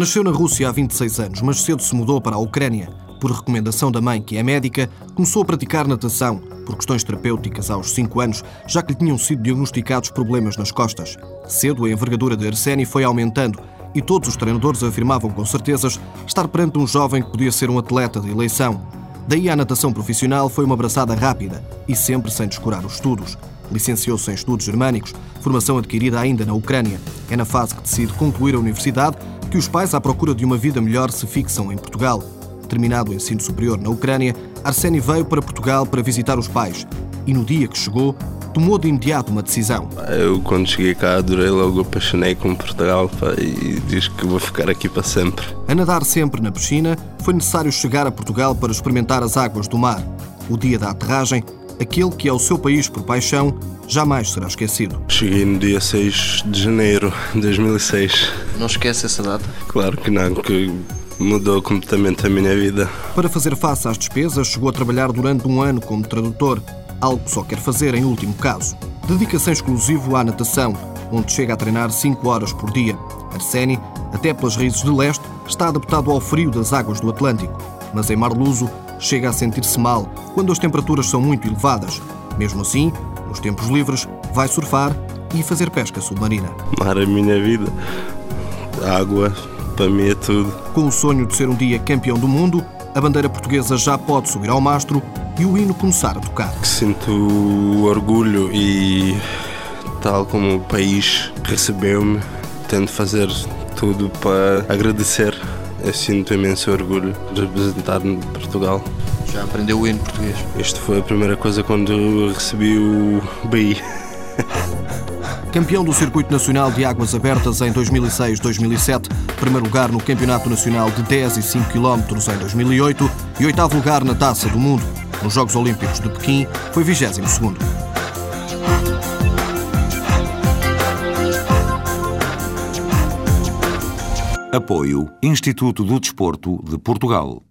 Nasceu na Rússia há 26 anos, mas cedo se mudou para a Ucrânia. Por recomendação da mãe, que é médica, começou a praticar natação por questões terapêuticas aos 5 anos, já que lhe tinham sido diagnosticados problemas nas costas. Cedo, a envergadura de Arseni foi aumentando e todos os treinadores afirmavam com certezas estar perante um jovem que podia ser um atleta de eleição. Daí a natação profissional foi uma abraçada rápida e sempre sem descurar os estudos. Licenciou-se em estudos germânicos, formação adquirida ainda na Ucrânia. É na fase que decide concluir a universidade que os pais, à procura de uma vida melhor, se fixam em Portugal. Terminado o ensino superior na Ucrânia, Arseni veio para Portugal para visitar os pais e, no dia que chegou, tomou de imediato uma decisão. Eu, quando cheguei cá, adorei logo, apaixonei com Portugal pá, e diz que vou ficar aqui para sempre. A nadar sempre na piscina, foi necessário chegar a Portugal para experimentar as águas do mar. O dia da aterragem, aquele que é o seu país por paixão, jamais será esquecido. Cheguei no dia 6 de janeiro de 2006. Não esquece essa data? Claro que não, que mudou completamente a minha vida. Para fazer face às despesas, chegou a trabalhar durante um ano como tradutor, algo que só quer fazer em último caso. Dedica-se exclusivo à natação, onde chega a treinar 5 horas por dia. Arseni, até pelas raízes de leste, está adaptado ao frio das águas do Atlântico, mas em Mar Luso chega a sentir-se mal quando as temperaturas são muito elevadas. Mesmo assim, nos tempos livres, vai surfar e fazer pesca submarina. Mar a minha vida. Água, para mim é tudo. Com o sonho de ser um dia campeão do mundo, a bandeira portuguesa já pode subir ao mastro e o hino começar a tocar. Sinto orgulho e, tal como o país recebeu-me, tento fazer tudo para agradecer. Eu sinto imenso orgulho de representar Portugal. Já aprendeu o hino português? Isto foi a primeira coisa quando recebi o BI. Campeão do Circuito Nacional de Águas Abertas em 2006-2007, primeiro lugar no Campeonato Nacional de 10 e 5 km em 2008 e oitavo lugar na Taça do Mundo. Nos Jogos Olímpicos de Pequim foi 22 segundo. Apoio Instituto do Desporto de Portugal.